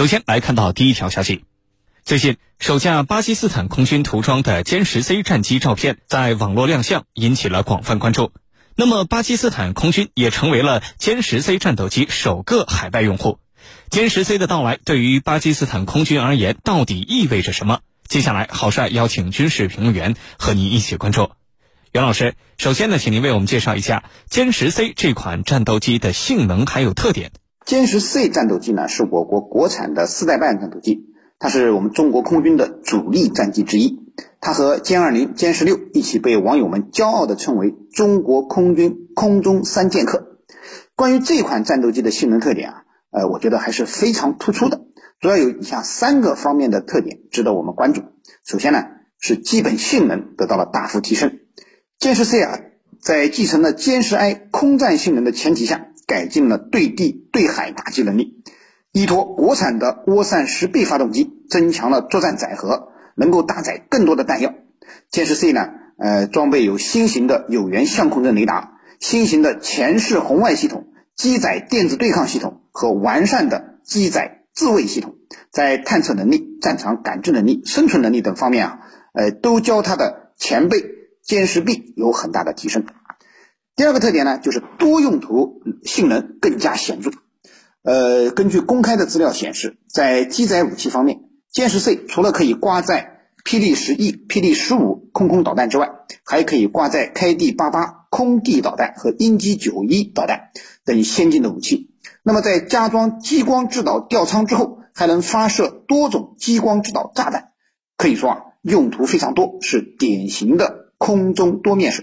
首先来看到第一条消息，最近首架巴基斯坦空军涂装的歼十 C 战机照片在网络亮相，引起了广泛关注。那么，巴基斯坦空军也成为了歼十 C 战斗机首个海外用户。歼十 C 的到来对于巴基斯坦空军而言，到底意味着什么？接下来，郝帅邀请军事评论员和您一起关注。袁老师，首先呢，请您为我们介绍一下歼十 C 这款战斗机的性能还有特点。歼十 C 战斗机呢，是我国国产的四代半战斗机，它是我们中国空军的主力战机之一。它和歼二零、歼十六一起被网友们骄傲地称为中国空军空中三剑客。关于这款战斗机的性能特点啊，呃，我觉得还是非常突出的，主要有以下三个方面的特点值得我们关注。首先呢，是基本性能得到了大幅提升。歼十 C 啊，在继承了歼十 I 空战性能的前提下，改进了对地对海打击能力。依托国产的涡扇十 B 发动机，增强了作战载荷，能够搭载更多的弹药。歼十 C 呢，呃，装备有新型的有源相控阵雷达、新型的前视红外系统、机载电子对抗系统和完善的机载自卫系统，在探测能力、战场感知能力、生存能力等方面啊，呃，都较它的前辈。歼十 B 有很大的提升。第二个特点呢，就是多用途性能更加显著。呃，根据公开的资料显示，在机载武器方面，歼十 C 除了可以挂载霹雳十 E、霹雳十五空空导弹之外，还可以挂载开地八八空地导弹和鹰击九一导弹等先进的武器。那么，在加装激光制导吊舱之后，还能发射多种激光制导炸弹，可以说啊，用途非常多，是典型的。空中多面手。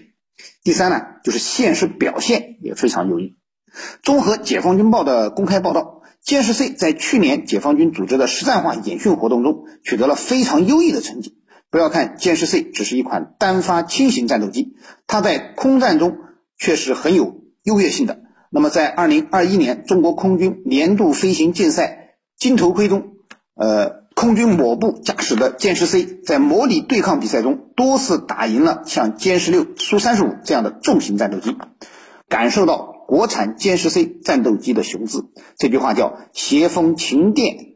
第三呢，就是现实表现也非常优异。综合解放军报的公开报道，歼十 C 在去年解放军组织的实战化演训活动中取得了非常优异的成绩。不要看歼十 C 只是一款单发轻型战斗机，它在空战中却是很有优越性的。那么，在二零二一年中国空军年度飞行竞赛金头盔中，呃。空军某部驾驶的歼十 C 在模拟对抗比赛中多次打赢了像歼十六、苏三十五这样的重型战斗机，感受到国产歼十 C 战斗机的雄姿。这句话叫“斜风擎电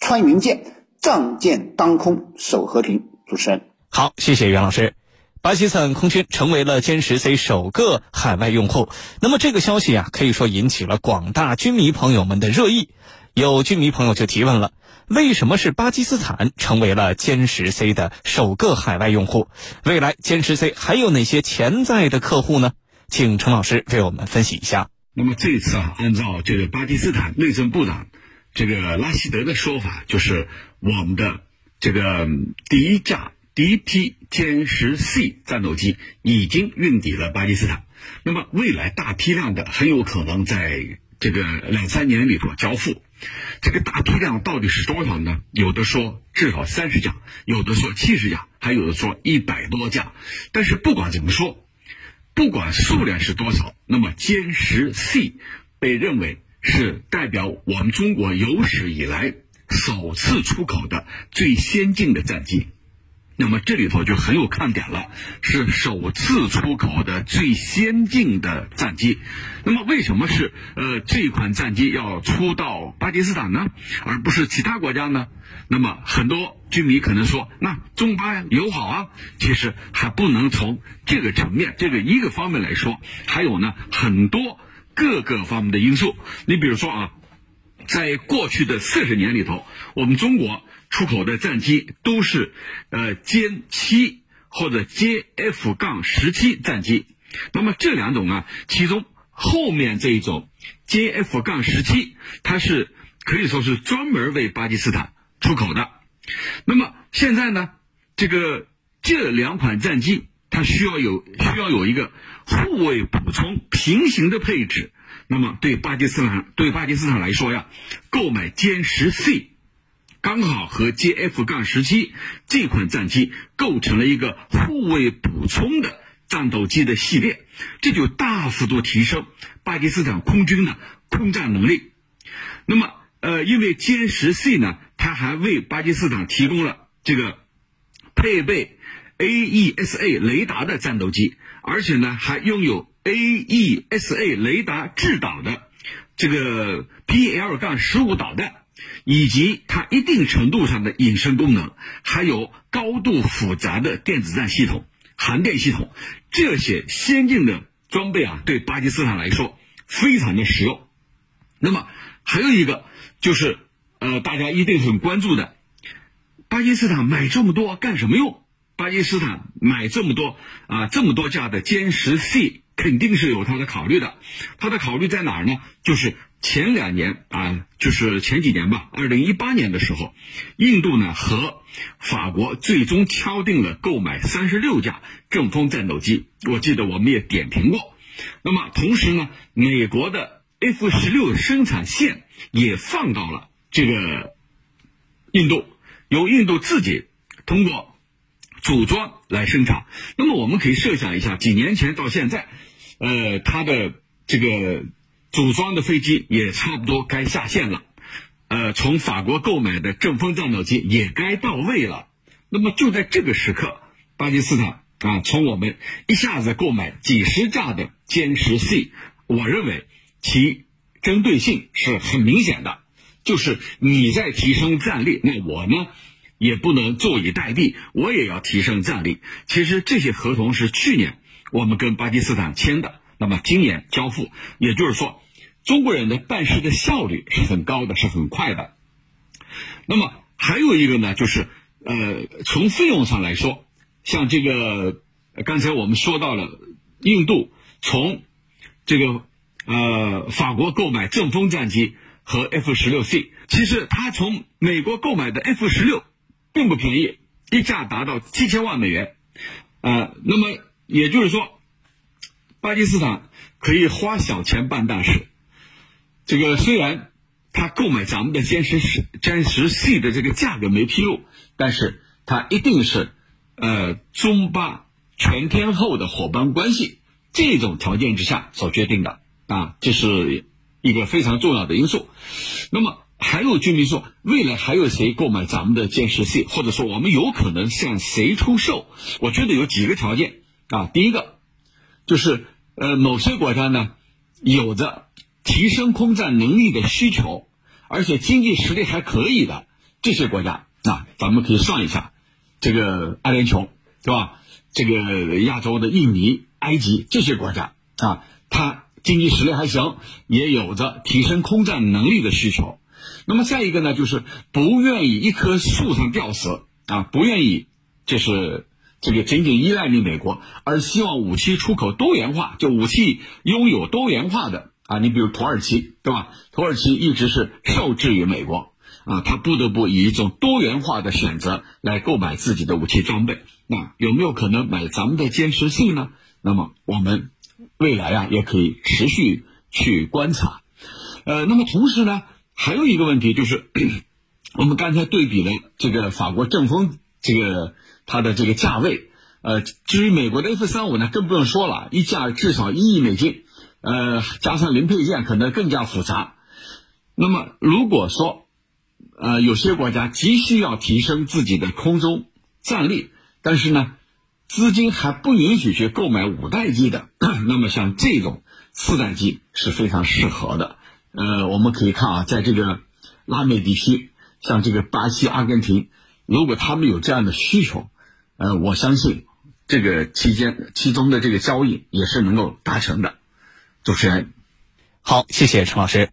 穿云箭，仗剑当空守和平”。主持人，好，谢谢袁老师。巴基斯坦空军成为了歼十 C 首个海外用户，那么这个消息啊，可以说引起了广大军迷朋友们的热议。有军迷朋友就提问了：为什么是巴基斯坦成为了歼十 C 的首个海外用户？未来歼十 C 还有哪些潜在的客户呢？请陈老师为我们分析一下。那么这一次啊，按照这个巴基斯坦内政部长这个拉希德的说法，就是我们的这个第一架第一批歼十 C 战斗机已经运抵了巴基斯坦，那么未来大批量的很有可能在这个两三年里头交付。这个大批量到底是多少呢？有的说至少三十架，有的说七十架，还有的说一百多架。但是不管怎么说，不管数量是多少，那么歼十 C 被认为是代表我们中国有史以来首次出口的最先进的战机。那么这里头就很有看点了，是首次出口的最先进的战机。那么为什么是呃这款战机要出到巴基斯坦呢，而不是其他国家呢？那么很多军迷可能说，那中巴友好啊，其实还不能从这个层面、这个一个方面来说，还有呢很多各个方面的因素。你比如说啊，在过去的四十年里头，我们中国。出口的战机都是，呃歼七或者歼 F 杠十七战机。那么这两种啊，其中后面这一种歼 F 杠十七，它是可以说是专门为巴基斯坦出口的。那么现在呢，这个这两款战机它需要有需要有一个护卫补充平行的配置。那么对巴基斯坦对巴基斯坦来说呀，购买歼十 C。刚好和 JF 杠十七这款战机构成了一个护卫补充的战斗机的系列，这就大幅度提升巴基斯坦空军的空战能力。那么，呃，因为歼十 C 呢，它还为巴基斯坦提供了这个配备 AESA 雷达的战斗机，而且呢，还拥有 AESA 雷达制导的这个 PL 杠十五导弹。以及它一定程度上的隐身功能，还有高度复杂的电子战系统、航电系统，这些先进的装备啊，对巴基斯坦来说非常的实用。那么还有一个就是，呃，大家一定很关注的，巴基斯坦买这么多干什么用？巴基斯坦买这么多啊，这么多架的歼十 C，肯定是有他的考虑的。他的考虑在哪儿呢？就是前两年啊，就是前几年吧，二零一八年的时候，印度呢和法国最终敲定了购买三十六架阵风战斗机。我记得我们也点评过。那么同时呢，美国的 F 十六生产线也放到了这个印度，由印度自己通过。组装来生产，那么我们可以设想一下，几年前到现在，呃，它的这个组装的飞机也差不多该下线了，呃，从法国购买的阵风战斗机也该到位了。那么就在这个时刻，巴基斯坦啊，从我们一下子购买几十架的歼十 C，我认为其针对性是很明显的，就是你在提升战力，那我呢？也不能坐以待毙，我也要提升战力。其实这些合同是去年我们跟巴基斯坦签的，那么今年交付，也就是说，中国人的办事的效率是很高的，是很快的。那么还有一个呢，就是呃，从费用上来说，像这个刚才我们说到了印度从这个呃法国购买阵风战机和 F 十六 C，其实他从美国购买的 F 十六。并不便宜，一架达到七千万美元，呃，那么也就是说，巴基斯坦可以花小钱办大事。这个虽然他购买咱们的歼十歼十 C 的这个价格没披露，但是它一定是呃中巴全天候的伙伴关系这种条件之下所决定的啊，这是一个非常重要的因素。那么。还有居民说，未来还有谁购买咱们的歼十 C，或者说我们有可能向谁出售？我觉得有几个条件啊。第一个就是呃，某些国家呢有着提升空战能力的需求，而且经济实力还可以的这些国家啊，咱们可以算一下，这个阿联酋对吧？这个亚洲的印尼、埃及这些国家啊，它经济实力还行，也有着提升空战能力的需求。那么再一个呢，就是不愿意一棵树上吊死啊，不愿意就是这个仅仅依赖于美国，而希望武器出口多元化，就武器拥有多元化的啊。你比如土耳其，对吧？土耳其一直是受制于美国啊，他不得不以一种多元化的选择来购买自己的武器装备。那有没有可能买咱们的歼十 C 呢？那么我们未来啊也可以持续去观察。呃，那么同时呢？还有一个问题就是，我们刚才对比了这个法国阵风这个它的这个价位，呃，至于美国的 F 三五呢，更不用说了，一架至少一亿美金，呃，加上零配件可能更加复杂。那么如果说，呃，有些国家急需要提升自己的空中战力，但是呢，资金还不允许去购买五代机的，那么像这种四代机是非常适合的。呃，我们可以看啊，在这个拉美地区，像这个巴西、阿根廷，如果他们有这样的需求，呃，我相信这个期间其中的这个交易也是能够达成的。主持人，好，谢谢陈老师。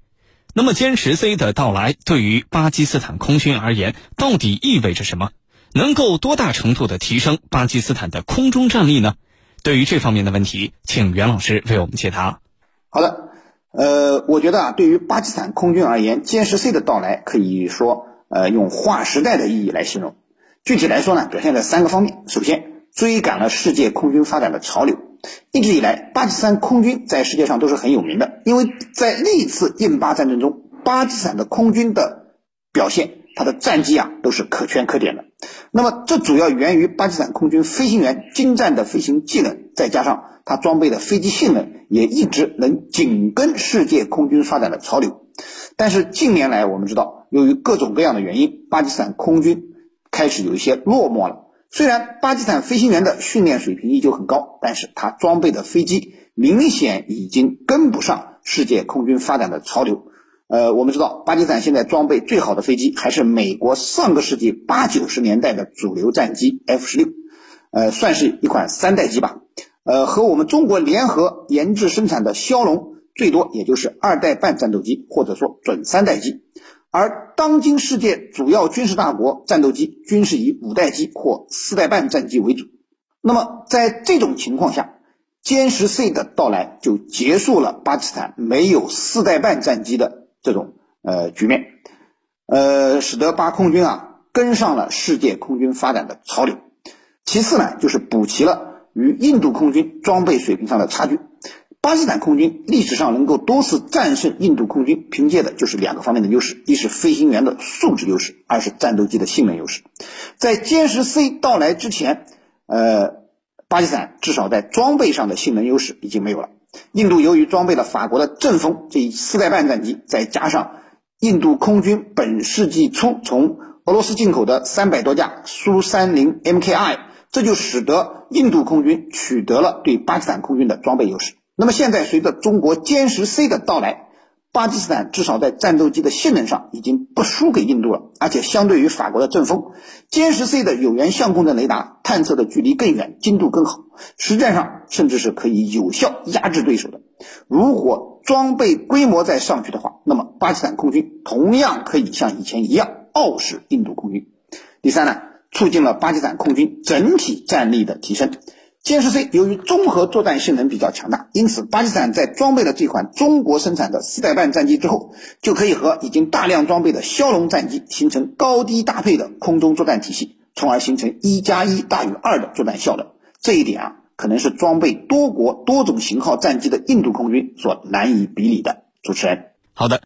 那么歼十 C 的到来对于巴基斯坦空军而言，到底意味着什么？能够多大程度的提升巴基斯坦的空中战力呢？对于这方面的问题，请袁老师为我们解答。好的。呃，我觉得啊，对于巴基斯坦空军而言，歼十 C 的到来可以说，呃，用划时代的意义来形容。具体来说呢，表现在三个方面。首先，追赶了世界空军发展的潮流。一直以来，巴基斯坦空军在世界上都是很有名的，因为在历次印巴战争中，巴基斯坦的空军的表现，它的战绩啊，都是可圈可点的。那么，这主要源于巴基斯坦空军飞行员精湛的飞行技能，再加上它装备的飞机性能。也一直能紧跟世界空军发展的潮流，但是近年来我们知道，由于各种各样的原因，巴基斯坦空军开始有一些落寞了。虽然巴基斯坦飞行员的训练水平依旧很高，但是他装备的飞机明显已经跟不上世界空军发展的潮流。呃，我们知道巴基斯坦现在装备最好的飞机还是美国上个世纪八九十年代的主流战机 F 十六，呃，算是一款三代机吧。呃，和我们中国联合研制生产的枭龙，最多也就是二代半战斗机，或者说准三代机。而当今世界主要军事大国战斗机均是以五代机或四代半战机为主。那么在这种情况下，歼十 C 的到来就结束了巴基斯坦没有四代半战机的这种呃局面，呃，使得巴空军啊跟上了世界空军发展的潮流。其次呢，就是补齐了与印度空军装备水平上的差距。巴基斯坦空军历史上能够多次战胜印度空军，凭借的就是两个方面的优势：一是飞行员的素质优势，二是战斗机的性能优势。在歼十 C 到来之前，呃，巴基斯坦至少在装备上的性能优势已经没有了。印度由于装备了法国的阵风这一四代半战机，再加上印度空军本世纪初从俄罗斯进口的三百多架苏三零 MKI，这就使得印度空军取得了对巴基斯坦空军的装备优势。那么现在，随着中国歼十 C 的到来，巴基斯坦至少在战斗机的性能上已经不输给印度了。而且，相对于法国的阵风，歼十 C 的有源相控阵雷达探测的距离更远，精度更好，实战上甚至是可以有效压制对手的。如果装备规模再上去的话，那么巴基斯坦空军同样可以像以前一样傲视印度空军。第三呢，促进了巴基斯坦空军整体战力的提升。歼十 C 由于综合作战性能比较强大，因此巴基斯坦在装备了这款中国生产的四代半战机之后，就可以和已经大量装备的枭龙战机形成高低搭配的空中作战体系，从而形成一加一大于二的作战效能。这一点啊，可能是装备多国多种型号战机的印度空军所难以比拟的。主持人，好的。